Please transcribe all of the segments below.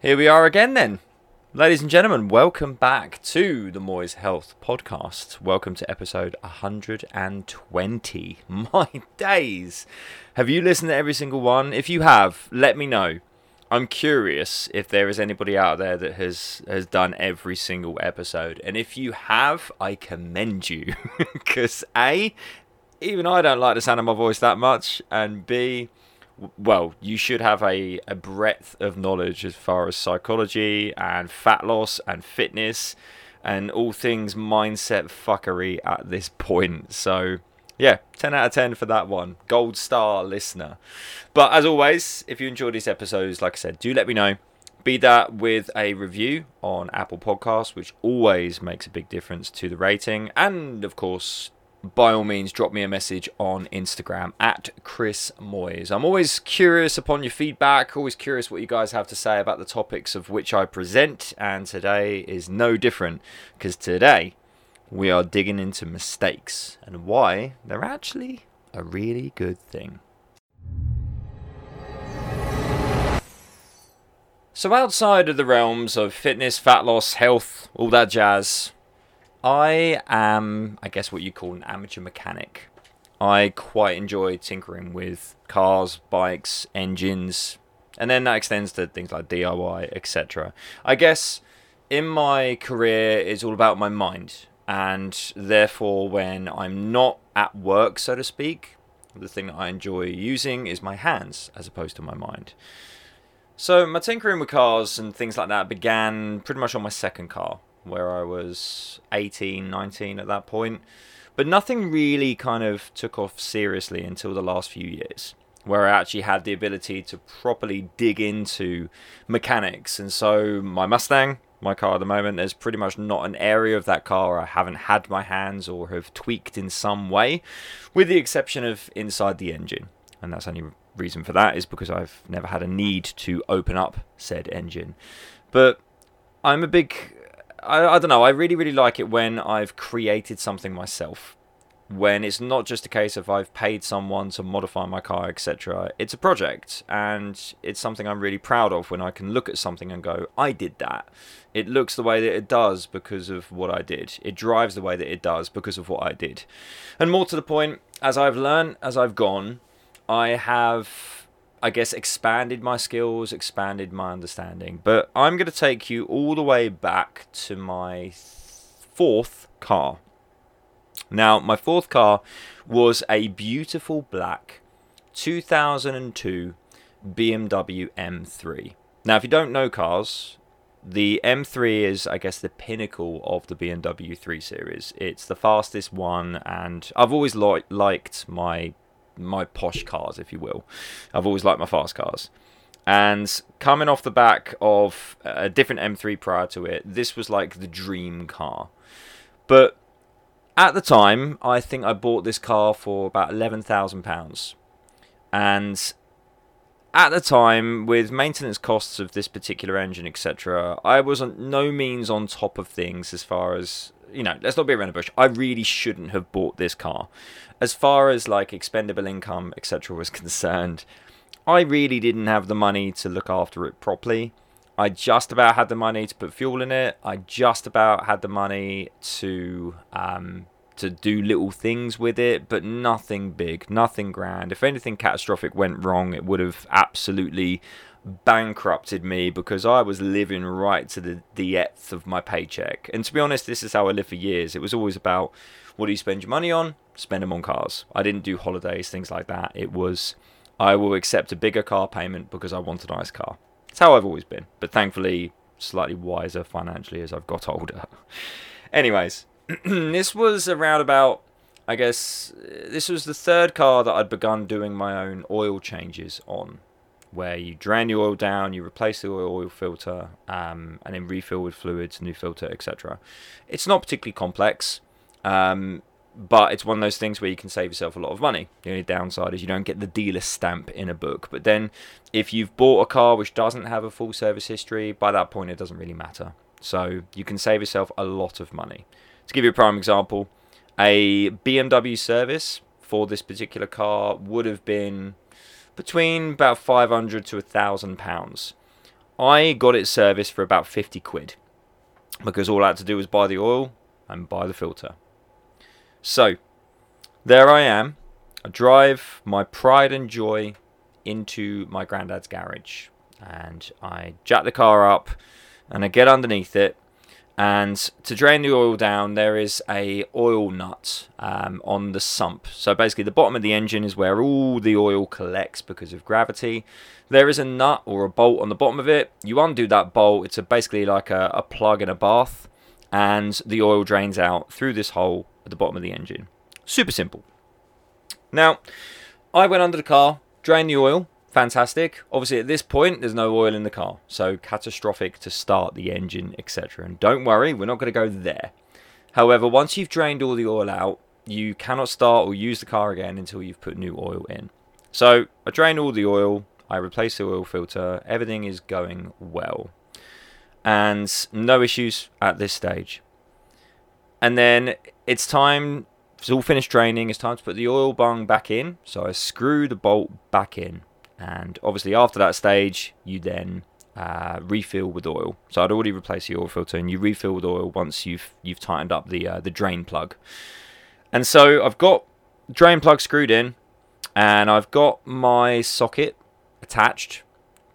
Here we are again, then. Ladies and gentlemen, welcome back to the Moyes Health Podcast. Welcome to episode 120. My days. Have you listened to every single one? If you have, let me know. I'm curious if there is anybody out there that has has done every single episode. And if you have, I commend you. Cuz A, even I don't like the sound of my voice that much, and B, well, you should have a, a breadth of knowledge as far as psychology and fat loss and fitness and all things mindset fuckery at this point. So, yeah, 10 out of 10 for that one. Gold star listener. But as always, if you enjoy these episodes, like I said, do let me know. Be that with a review on Apple Podcasts, which always makes a big difference to the rating. And of course, by all means, drop me a message on Instagram at Chris Moyes. I'm always curious upon your feedback, always curious what you guys have to say about the topics of which I present, and today is no different because today we are digging into mistakes and why they're actually a really good thing. So, outside of the realms of fitness, fat loss, health, all that jazz, I am, I guess, what you call an amateur mechanic. I quite enjoy tinkering with cars, bikes, engines, and then that extends to things like DIY, etc. I guess in my career, it's all about my mind, and therefore, when I'm not at work, so to speak, the thing that I enjoy using is my hands as opposed to my mind. So, my tinkering with cars and things like that began pretty much on my second car where I was 18, 19 at that point. But nothing really kind of took off seriously until the last few years, where I actually had the ability to properly dig into mechanics. And so my Mustang, my car at the moment, there's pretty much not an area of that car I haven't had my hands or have tweaked in some way, with the exception of inside the engine. And that's only reason for that is because I've never had a need to open up said engine. But I'm a big I, I don't know. I really, really like it when I've created something myself. When it's not just a case of I've paid someone to modify my car, etc. It's a project, and it's something I'm really proud of when I can look at something and go, I did that. It looks the way that it does because of what I did. It drives the way that it does because of what I did. And more to the point, as I've learned, as I've gone, I have I guess, expanded my skills, expanded my understanding. But I'm going to take you all the way back to my fourth car. Now, my fourth car was a beautiful black 2002 BMW M3. Now, if you don't know cars, the M3 is, I guess, the pinnacle of the BMW 3 Series. It's the fastest one, and I've always li- liked my my posh cars, if you will. I've always liked my fast cars. And coming off the back of a different M3 prior to it, this was like the dream car. But at the time, I think I bought this car for about £11,000. And at the time, with maintenance costs of this particular engine, etc., I was on no means on top of things as far as you know, let's not be around the bush. I really shouldn't have bought this car. As far as like expendable income, etc., was concerned, I really didn't have the money to look after it properly. I just about had the money to put fuel in it. I just about had the money to um, to do little things with it, but nothing big, nothing grand. If anything catastrophic went wrong, it would have absolutely bankrupted me because I was living right to the depth of my paycheck. And to be honest, this is how I lived for years. It was always about what do you spend your money on? Spend them on cars. I didn't do holidays, things like that. It was I will accept a bigger car payment because I want a nice car. It's how I've always been, but thankfully slightly wiser financially as I've got older. Anyways, this was around about I guess this was the third car that I'd begun doing my own oil changes on where you drain the oil down, you replace the oil filter, um, and then refill with fluids, new filter, etc. It's not particularly complex, um, but it's one of those things where you can save yourself a lot of money. The only downside is you don't get the dealer stamp in a book. But then, if you've bought a car which doesn't have a full service history, by that point it doesn't really matter. So you can save yourself a lot of money. To give you a prime example, a BMW service for this particular car would have been between about 500 to a thousand pounds. I got it serviced for about 50 quid because all I had to do was buy the oil and buy the filter. So, there I am. I drive my pride and joy into my granddad's garage and I jack the car up and I get underneath it and to drain the oil down there is a oil nut um, on the sump. So basically the bottom of the engine is where all the oil collects because of gravity. There is a nut or a bolt on the bottom of it. You undo that bolt it's basically like a, a plug in a bath and the oil drains out through this hole at the bottom of the engine. Super simple. Now i went under the car drained the oil fantastic. Obviously, at this point, there's no oil in the car, so catastrophic to start the engine, etc. And don't worry, we're not going to go there. However, once you've drained all the oil out, you cannot start or use the car again until you've put new oil in. So I drained all the oil, I replaced the oil filter, everything is going well. And no issues at this stage. And then it's time, it's all finished draining, it's time to put the oil bung back in. So I screw the bolt back in. And obviously, after that stage, you then uh, refill with oil. So I'd already replaced the oil filter, and you refill with oil once you've you've tightened up the uh, the drain plug. And so I've got drain plug screwed in, and I've got my socket attached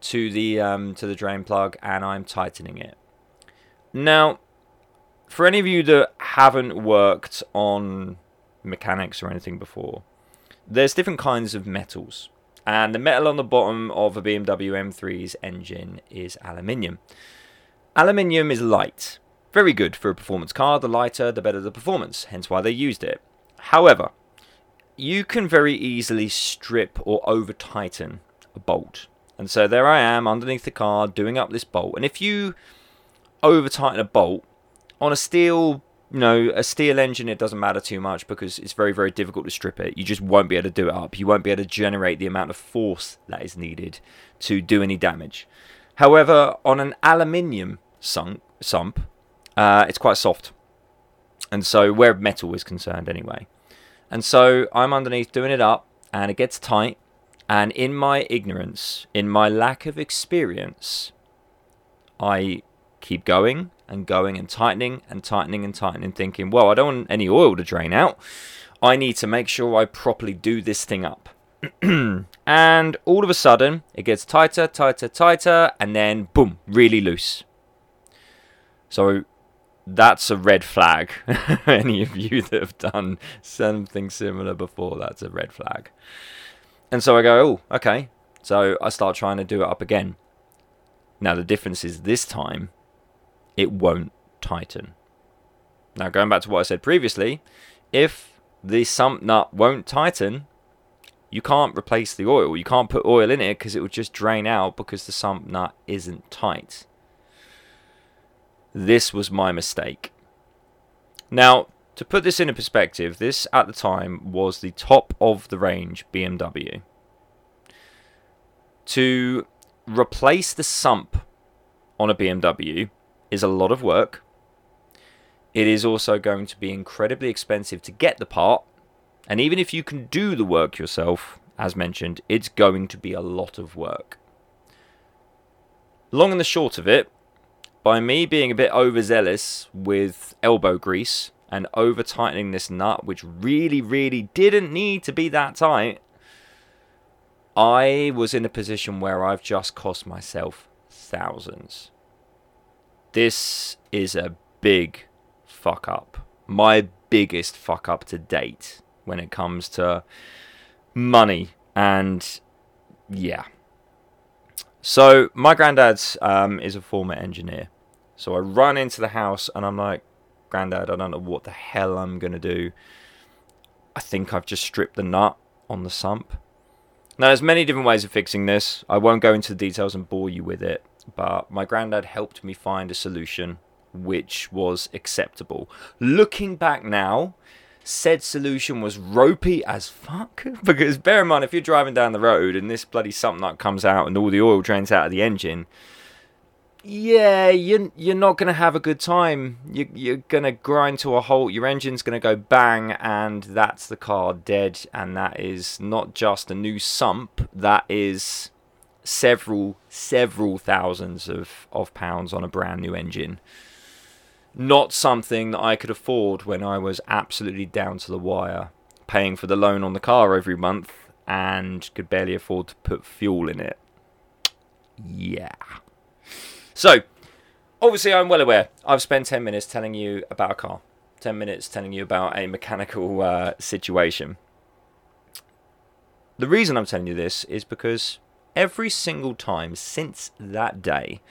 to the um, to the drain plug, and I'm tightening it. Now, for any of you that haven't worked on mechanics or anything before, there's different kinds of metals. And the metal on the bottom of a BMW M3's engine is aluminium. Aluminium is light. Very good for a performance car. The lighter, the better the performance, hence why they used it. However, you can very easily strip or over tighten a bolt. And so there I am underneath the car doing up this bolt. And if you over tighten a bolt on a steel you know, a steel engine, it doesn't matter too much because it's very, very difficult to strip it. You just won't be able to do it up. You won't be able to generate the amount of force that is needed to do any damage. However, on an aluminium sump, sump uh, it's quite soft. And so, where metal is concerned, anyway. And so, I'm underneath doing it up, and it gets tight. And in my ignorance, in my lack of experience, I keep going and going and tightening and tightening and tightening, thinking, well, I don't want any oil to drain out. I need to make sure I properly do this thing up. and all of a sudden, it gets tighter, tighter, tighter, and then boom, really loose. So that's a red flag. Any of you that have done something similar before, that's a red flag. And so I go, oh, okay. So I start trying to do it up again. Now the difference is this time it won't tighten. Now, going back to what I said previously, if the sump nut won't tighten, you can't replace the oil. You can't put oil in it because it will just drain out because the sump nut isn't tight. This was my mistake. Now, to put this into perspective, this at the time was the top of the range BMW. To replace the sump on a BMW is a lot of work. It is also going to be incredibly expensive to get the part. And even if you can do the work yourself, as mentioned, it's going to be a lot of work. Long and the short of it, by me being a bit overzealous with elbow grease and over tightening this nut, which really, really didn't need to be that tight, I was in a position where I've just cost myself thousands. This is a big fuck up. My biggest fuck up to date when it comes to money and yeah. So my granddad's um, is a former engineer. So I run into the house and I'm like, Granddad, I don't know what the hell I'm gonna do. I think I've just stripped the nut on the sump. Now there's many different ways of fixing this. I won't go into the details and bore you with it but my granddad helped me find a solution which was acceptable. Looking back now, said solution was ropey as fuck. because bear in mind, if you're driving down the road and this bloody something that comes out and all the oil drains out of the engine, yeah, you're, you're not going to have a good time. You, you're going to grind to a halt. Your engine's going to go bang, and that's the car dead. And that is not just a new sump, that is several, several thousands of, of pounds on a brand new engine. Not something that I could afford when I was absolutely down to the wire, paying for the loan on the car every month and could barely afford to put fuel in it. Yeah. So, obviously, I'm well aware. I've spent 10 minutes telling you about a car, 10 minutes telling you about a mechanical uh, situation. The reason I'm telling you this is because every single time since that day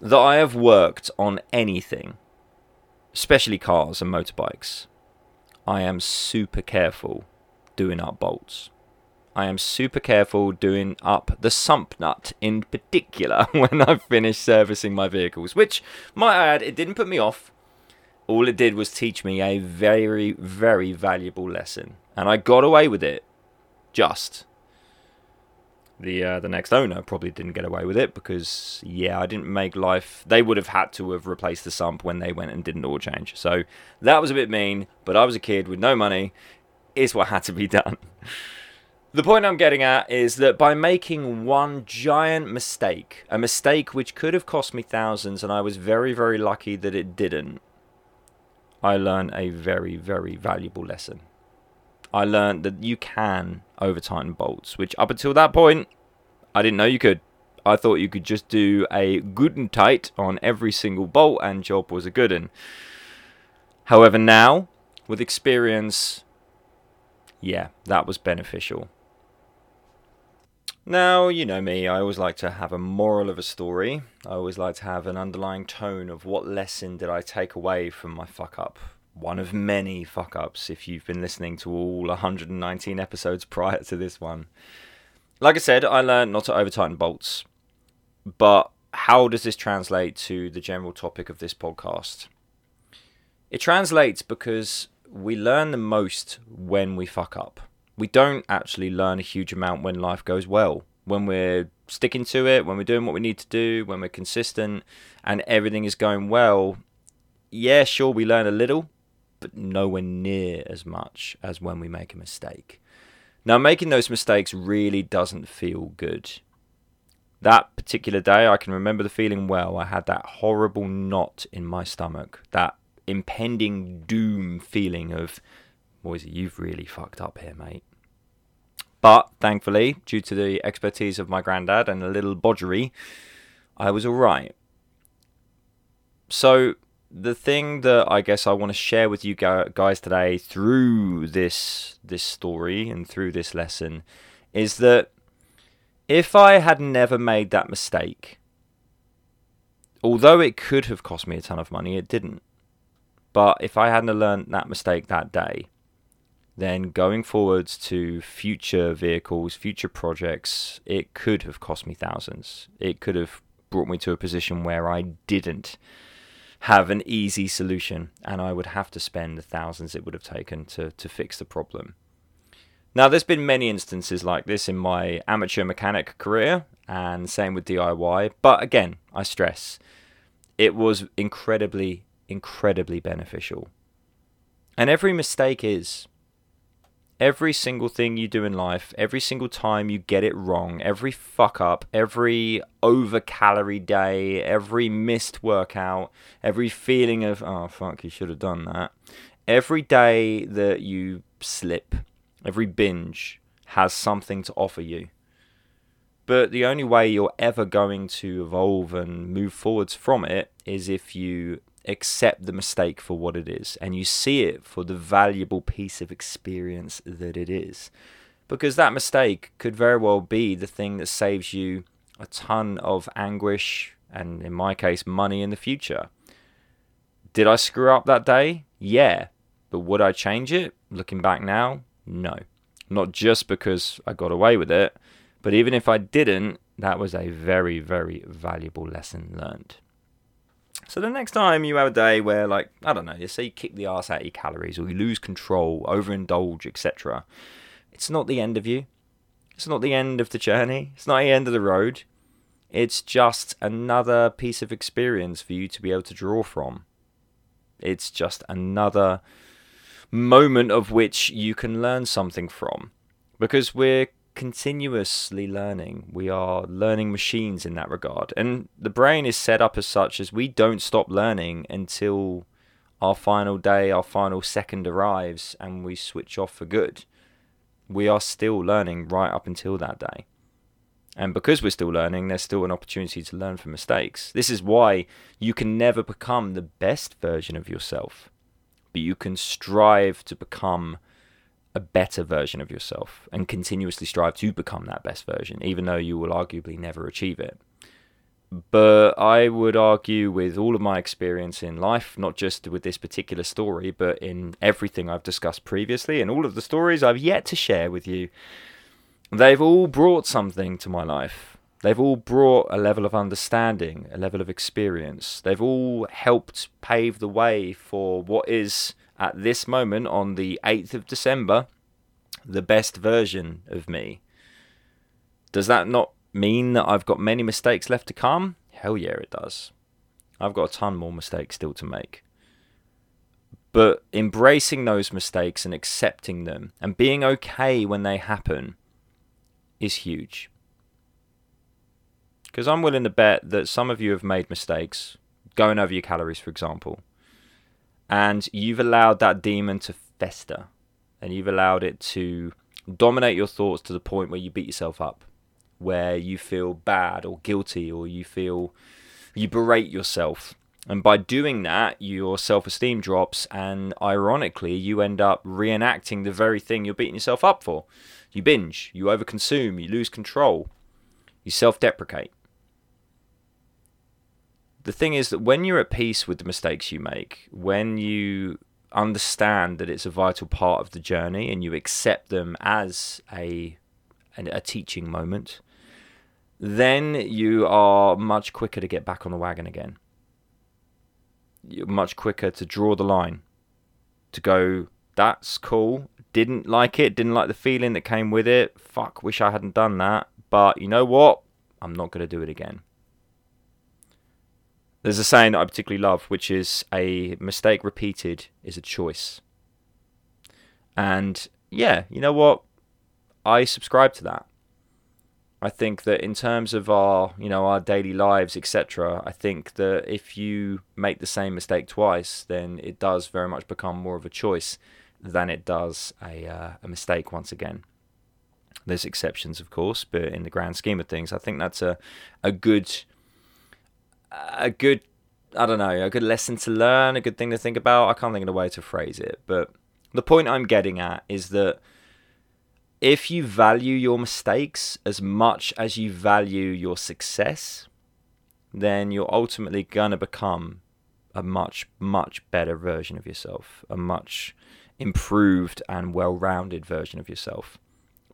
that I have worked on anything, especially cars and motorbikes, I am super careful doing up bolts. I am super careful doing up the sump nut in particular when I've finished servicing my vehicles, which, might add, it didn't put me off. All it did was teach me a very, very valuable lesson. And I got away with it. Just. The uh, the next owner probably didn't get away with it because yeah I didn't make life they would have had to have replaced the sump when they went and did an oil change. So that was a bit mean but I was a kid with no money. Is what had to be done. The point I'm getting at is that by making one giant mistake, a mistake which could have cost me thousands, and I was very, very lucky that it didn't, I learned a very, very valuable lesson. I learned that you can over tighten bolts, which up until that point, I didn't know you could. I thought you could just do a good and tight on every single bolt and job was a good one. However, now, with experience, yeah, that was beneficial. Now, you know me, I always like to have a moral of a story. I always like to have an underlying tone of what lesson did I take away from my fuck up. One of many fuck ups if you've been listening to all 119 episodes prior to this one. Like I said, I learned not to over tighten bolts. But how does this translate to the general topic of this podcast? It translates because we learn the most when we fuck up we don't actually learn a huge amount when life goes well. When we're sticking to it, when we're doing what we need to do, when we're consistent and everything is going well, yeah, sure, we learn a little, but nowhere near as much as when we make a mistake. Now, making those mistakes really doesn't feel good. That particular day, I can remember the feeling well. I had that horrible knot in my stomach, that impending doom feeling of, boys, you've really fucked up here, mate. But thankfully, due to the expertise of my granddad and a little bodgery, I was alright. So, the thing that I guess I want to share with you guys today through this this story and through this lesson is that if I had never made that mistake, although it could have cost me a ton of money, it didn't. But if I hadn't learned that mistake that day, then going forwards to future vehicles, future projects, it could have cost me thousands. It could have brought me to a position where I didn't have an easy solution and I would have to spend the thousands it would have taken to, to fix the problem. Now, there's been many instances like this in my amateur mechanic career, and same with DIY, but again, I stress it was incredibly, incredibly beneficial. And every mistake is every single thing you do in life, every single time you get it wrong, every fuck up, every over calorie day, every missed workout, every feeling of, oh fuck, you should have done that, every day that you slip, every binge has something to offer you. But the only way you're ever going to evolve and move forwards from it is if you accept the mistake for what it is and you see it for the valuable piece of experience that it is. Because that mistake could very well be the thing that saves you a ton of anguish and, in my case, money in the future. Did I screw up that day? Yeah. But would I change it? Looking back now, no. Not just because I got away with it, but even if I didn't, that was a very, very valuable lesson learned. So the next time you have a day where, like, I don't know, you say you kick the ass out of your calories or you lose control, overindulge, etc., it's not the end of you. It's not the end of the journey. It's not the end of the road. It's just another piece of experience for you to be able to draw from. It's just another moment of which you can learn something from. Because we're continuously learning. We are learning machines in that regard. And the brain is set up as such as we don't stop learning until our final day, our final second arrives, and we switch off for good. We are still learning right up until that day. And because we're still learning, there's still an opportunity to learn from mistakes. This is why you can never become the best version of yourself, but you can strive to become a better version of yourself and continuously strive to become that best version, even though you will arguably never achieve it. But I would argue, with all of my experience in life, not just with this particular story, but in everything I've discussed previously and all of the stories I've yet to share with you, they've all brought something to my life. They've all brought a level of understanding, a level of experience. They've all helped pave the way for what is, at this moment, on the 8th of December, the best version of me. Does that not mean that I've got many mistakes left to come? Hell yeah, it does. I've got a ton more mistakes still to make. But embracing those mistakes and accepting them and being okay when they happen is huge. Because I'm willing to bet that some of you have made mistakes, going over your calories, for example, and you've allowed that demon to fester and you've allowed it to dominate your thoughts to the point where you beat yourself up where you feel bad or guilty or you feel you berate yourself. And by doing that, your self esteem drops, and ironically, you end up reenacting the very thing you're beating yourself up for. You binge, you overconsume, you lose control, you self deprecate. The thing is that when you're at peace with the mistakes you make, when you understand that it's a vital part of the journey and you accept them as a, a teaching moment, then you are much quicker to get back on the wagon again. You're much quicker to draw the line, to go, that's cool. Didn't like it, didn't like the feeling that came with it. Fuck, wish I hadn't done that. But you know what? I'm not going to do it again. There's a saying that I particularly love, which is a mistake repeated is a choice. And yeah, you know what? I subscribe to that. I think that in terms of our, you know, our daily lives, etc., I think that if you make the same mistake twice, then it does very much become more of a choice than it does a uh, a mistake once again. There's exceptions, of course, but in the grand scheme of things, I think that's a a good a good I don't know a good lesson to learn, a good thing to think about. I can't think of a way to phrase it, but the point I'm getting at is that if you value your mistakes as much as you value your success, then you're ultimately going to become a much, much better version of yourself, a much improved and well rounded version of yourself.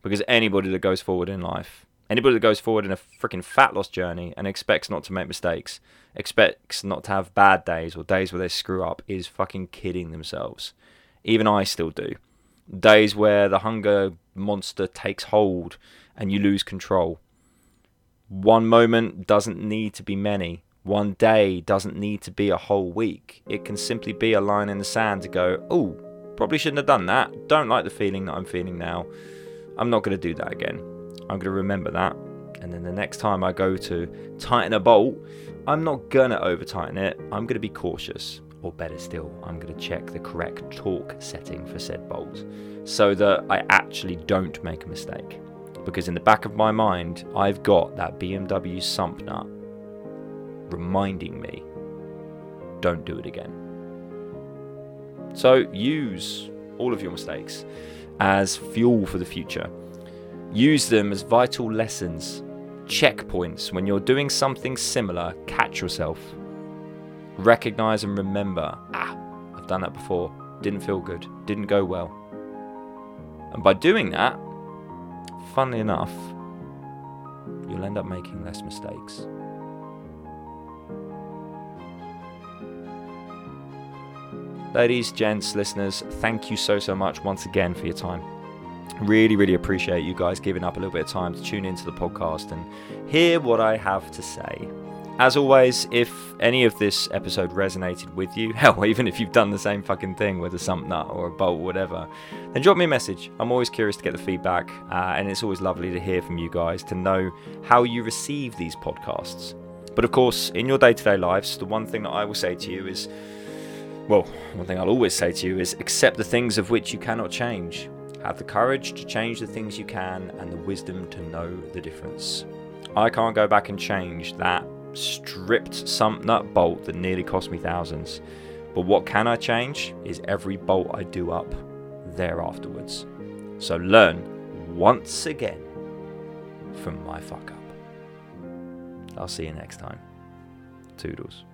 Because anybody that goes forward in life, anybody that goes forward in a freaking fat loss journey and expects not to make mistakes, expects not to have bad days or days where they screw up, is fucking kidding themselves. Even I still do days where the hunger monster takes hold and you lose control. One moment doesn't need to be many. One day doesn't need to be a whole week. It can simply be a line in the sand to go, oh, probably shouldn't have done that. Don't like the feeling that I'm feeling now. I'm not going to do that again. I'm going to remember that. And then the next time I go to tighten a bolt, I'm not going to over tighten it. I'm going to be cautious or better still, I'm going to check the correct torque setting for said bolt so that I actually don't make a mistake. Because in the back of my mind, I've got that BMW sump nut reminding me don't do it again. So use all of your mistakes as fuel for the future. Use them as vital lessons, checkpoints when you're doing something similar, catch yourself recognize and remember ah, I've done that before, didn't feel good, didn't go well. And by doing that, funnily enough, you'll end up making less mistakes. Ladies, gents, listeners, thank you so, so much once again for your time. Really, really appreciate you guys giving up a little bit of time to tune into the podcast and hear what I have to say. as always, if any of this episode resonated with you, hell, even if you've done the same fucking thing with a sump nut or a bolt, or whatever, then drop me a message. I'm always curious to get the feedback, uh, and it's always lovely to hear from you guys to know how you receive these podcasts. But of course, in your day to day lives, the one thing that I will say to you is well, one thing I'll always say to you is accept the things of which you cannot change. Have the courage to change the things you can and the wisdom to know the difference. I can't go back and change that stripped sump nut bolt that nearly cost me thousands. But what can I change is every bolt I do up there afterwards. So learn once again from my fuck up. I'll see you next time. Toodles.